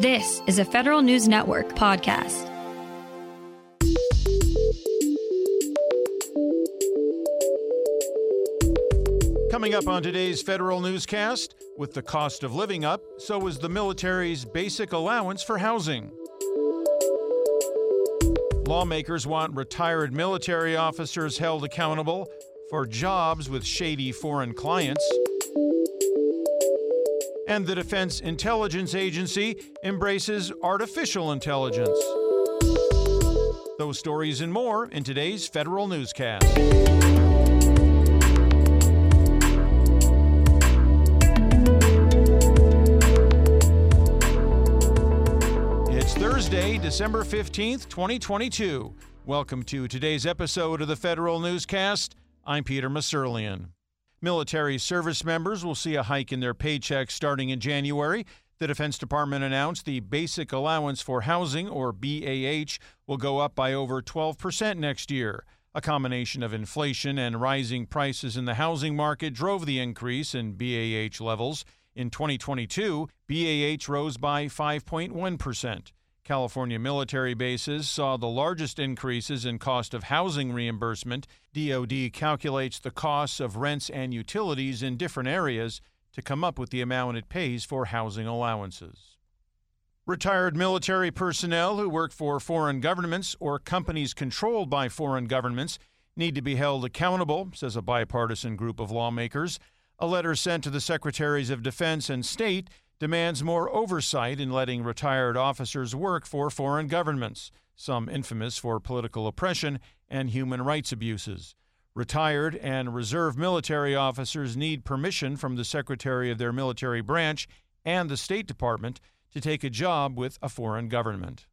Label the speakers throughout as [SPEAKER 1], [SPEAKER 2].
[SPEAKER 1] This is a Federal News Network podcast.
[SPEAKER 2] Coming up on today's Federal Newscast, with the cost of living up, so is the military's basic allowance for housing. Lawmakers want retired military officers held accountable for jobs with shady foreign clients. And the Defense Intelligence Agency embraces artificial intelligence. Those stories and more in today's Federal Newscast. It's Thursday, December 15th, 2022. Welcome to today's episode of the Federal Newscast. I'm Peter Musurlian. Military service members will see a hike in their paychecks starting in January. The Defense Department announced the Basic Allowance for Housing, or BAH, will go up by over 12% next year. A combination of inflation and rising prices in the housing market drove the increase in BAH levels. In 2022, BAH rose by 5.1%. California military bases saw the largest increases in cost of housing reimbursement. DoD calculates the costs of rents and utilities in different areas to come up with the amount it pays for housing allowances. Retired military personnel who work for foreign governments or companies controlled by foreign governments need to be held accountable, says a bipartisan group of lawmakers. A letter sent to the Secretaries of Defense and State demands more oversight in letting retired officers work for foreign governments, some infamous for political oppression and human rights abuses. Retired and reserve military officers need permission from the Secretary of their military branch and the State Department to take a job with a foreign government.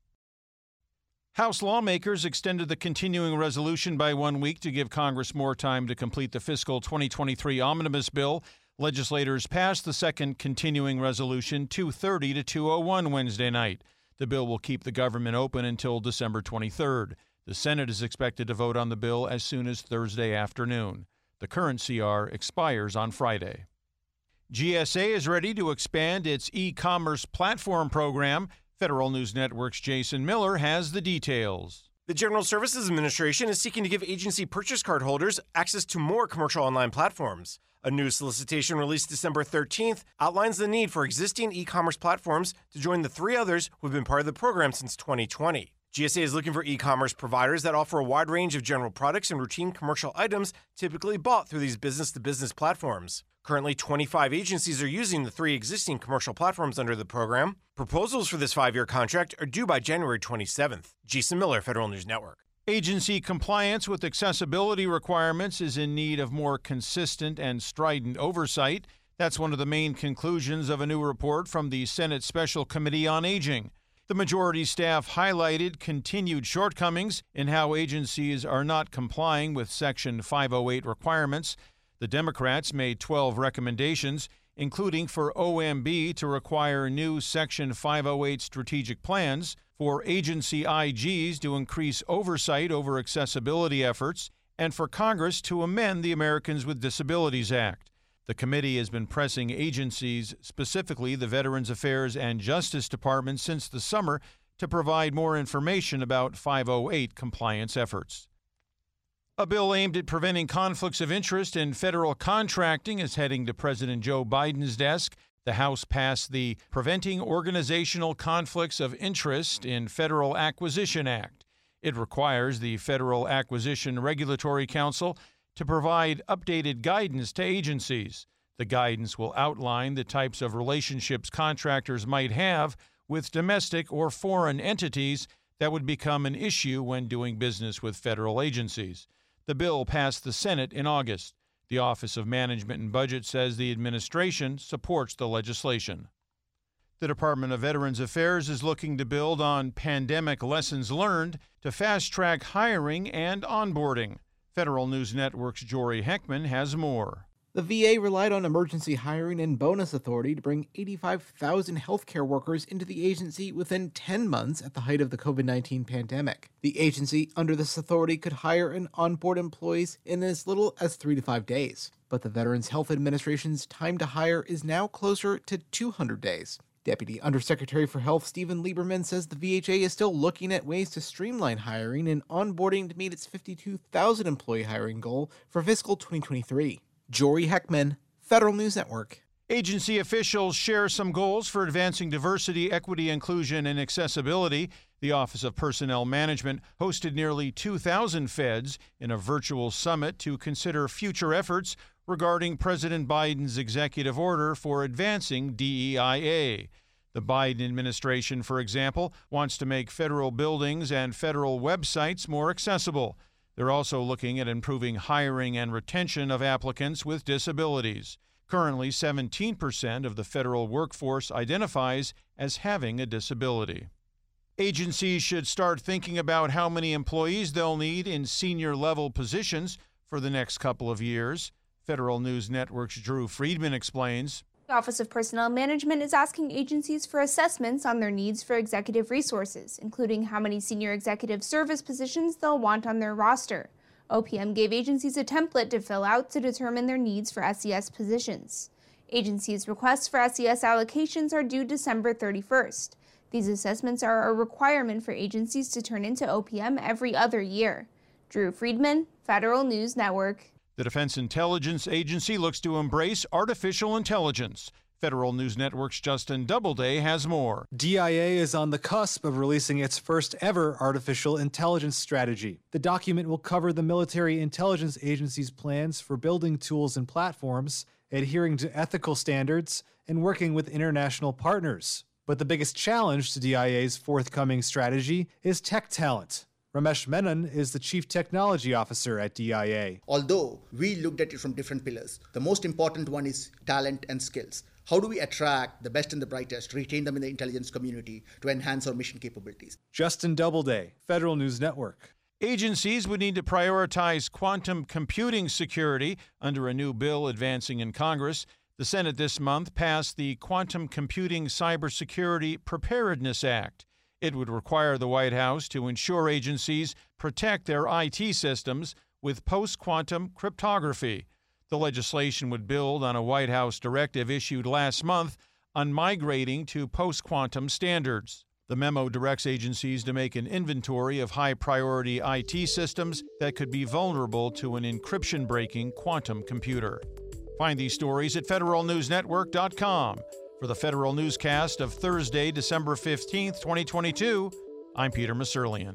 [SPEAKER 2] House lawmakers extended the continuing resolution by one week to give Congress more time to complete the fiscal 2023 omnibus bill. Legislators passed the second continuing resolution 230 to 201 Wednesday night. The bill will keep the government open until December 23rd. The Senate is expected to vote on the bill as soon as Thursday afternoon. The current CR expires on Friday. GSA is ready to expand its e commerce platform program. Federal News Network's Jason Miller has the details.
[SPEAKER 3] The General Services Administration is seeking to give agency purchase card holders access to more commercial online platforms. A new solicitation released December 13th outlines the need for existing e commerce platforms to join the three others who have been part of the program since 2020. GSA is looking for e commerce providers that offer a wide range of general products and routine commercial items typically bought through these business to business platforms. Currently, 25 agencies are using the three existing commercial platforms under the program. Proposals for this five year contract are due by January 27th. Jason Miller, Federal News Network.
[SPEAKER 2] Agency compliance with accessibility requirements is in need of more consistent and strident oversight. That's one of the main conclusions of a new report from the Senate Special Committee on Aging. The majority staff highlighted continued shortcomings in how agencies are not complying with Section 508 requirements. The Democrats made 12 recommendations, including for OMB to require new Section 508 strategic plans, for agency IGs to increase oversight over accessibility efforts, and for Congress to amend the Americans with Disabilities Act. The committee has been pressing agencies, specifically the Veterans Affairs and Justice Department, since the summer to provide more information about 508 compliance efforts. A bill aimed at preventing conflicts of interest in federal contracting is heading to President Joe Biden's desk. The House passed the Preventing Organizational Conflicts of Interest in Federal Acquisition Act. It requires the Federal Acquisition Regulatory Council to provide updated guidance to agencies. The guidance will outline the types of relationships contractors might have with domestic or foreign entities that would become an issue when doing business with federal agencies. The bill passed the Senate in August. The Office of Management and Budget says the administration supports the legislation. The Department of Veterans Affairs is looking to build on pandemic lessons learned to fast track hiring and onboarding. Federal News Network's Jory Heckman has more.
[SPEAKER 4] The VA relied on emergency hiring and bonus authority to bring 85,000 healthcare workers into the agency within 10 months at the height of the COVID 19 pandemic. The agency, under this authority, could hire and onboard employees in as little as three to five days. But the Veterans Health Administration's time to hire is now closer to 200 days. Deputy Undersecretary for Health Steven Lieberman says the VHA is still looking at ways to streamline hiring and onboarding to meet its 52,000 employee hiring goal for fiscal 2023. Jory Heckman, Federal News Network.
[SPEAKER 2] Agency officials share some goals for advancing diversity, equity, inclusion, and accessibility. The Office of Personnel Management hosted nearly 2,000 feds in a virtual summit to consider future efforts regarding President Biden's executive order for advancing DEIA. The Biden administration, for example, wants to make federal buildings and federal websites more accessible. They're also looking at improving hiring and retention of applicants with disabilities. Currently, 17% of the federal workforce identifies as having a disability. Agencies should start thinking about how many employees they'll need in senior level positions for the next couple of years. Federal News Network's Drew Friedman explains.
[SPEAKER 5] The Office of Personnel Management is asking agencies for assessments on their needs for executive resources, including how many senior executive service positions they'll want on their roster. OPM gave agencies a template to fill out to determine their needs for SES positions. Agencies' requests for SES allocations are due December 31st. These assessments are a requirement for agencies to turn into OPM every other year. Drew Friedman, Federal News Network.
[SPEAKER 2] The Defense Intelligence Agency looks to embrace artificial intelligence. Federal News Network's Justin Doubleday has more.
[SPEAKER 6] DIA is on the cusp of releasing its first ever artificial intelligence strategy. The document will cover the military intelligence agency's plans for building tools and platforms, adhering to ethical standards, and working with international partners. But the biggest challenge to DIA's forthcoming strategy is tech talent. Ramesh Menon is the Chief Technology Officer at DIA.
[SPEAKER 7] Although we looked at it from different pillars, the most important one is talent and skills. How do we attract the best and the brightest, retain them in the intelligence community to enhance our mission capabilities?
[SPEAKER 6] Justin Doubleday, Federal News Network.
[SPEAKER 2] Agencies would need to prioritize quantum computing security under a new bill advancing in Congress. The Senate this month passed the Quantum Computing Cybersecurity Preparedness Act. It would require the White House to ensure agencies protect their IT systems with post quantum cryptography. The legislation would build on a White House directive issued last month on migrating to post quantum standards. The memo directs agencies to make an inventory of high priority IT systems that could be vulnerable to an encryption breaking quantum computer. Find these stories at federalnewsnetwork.com. For the Federal Newscast of Thursday, December 15th, 2022, I'm Peter Musurlian.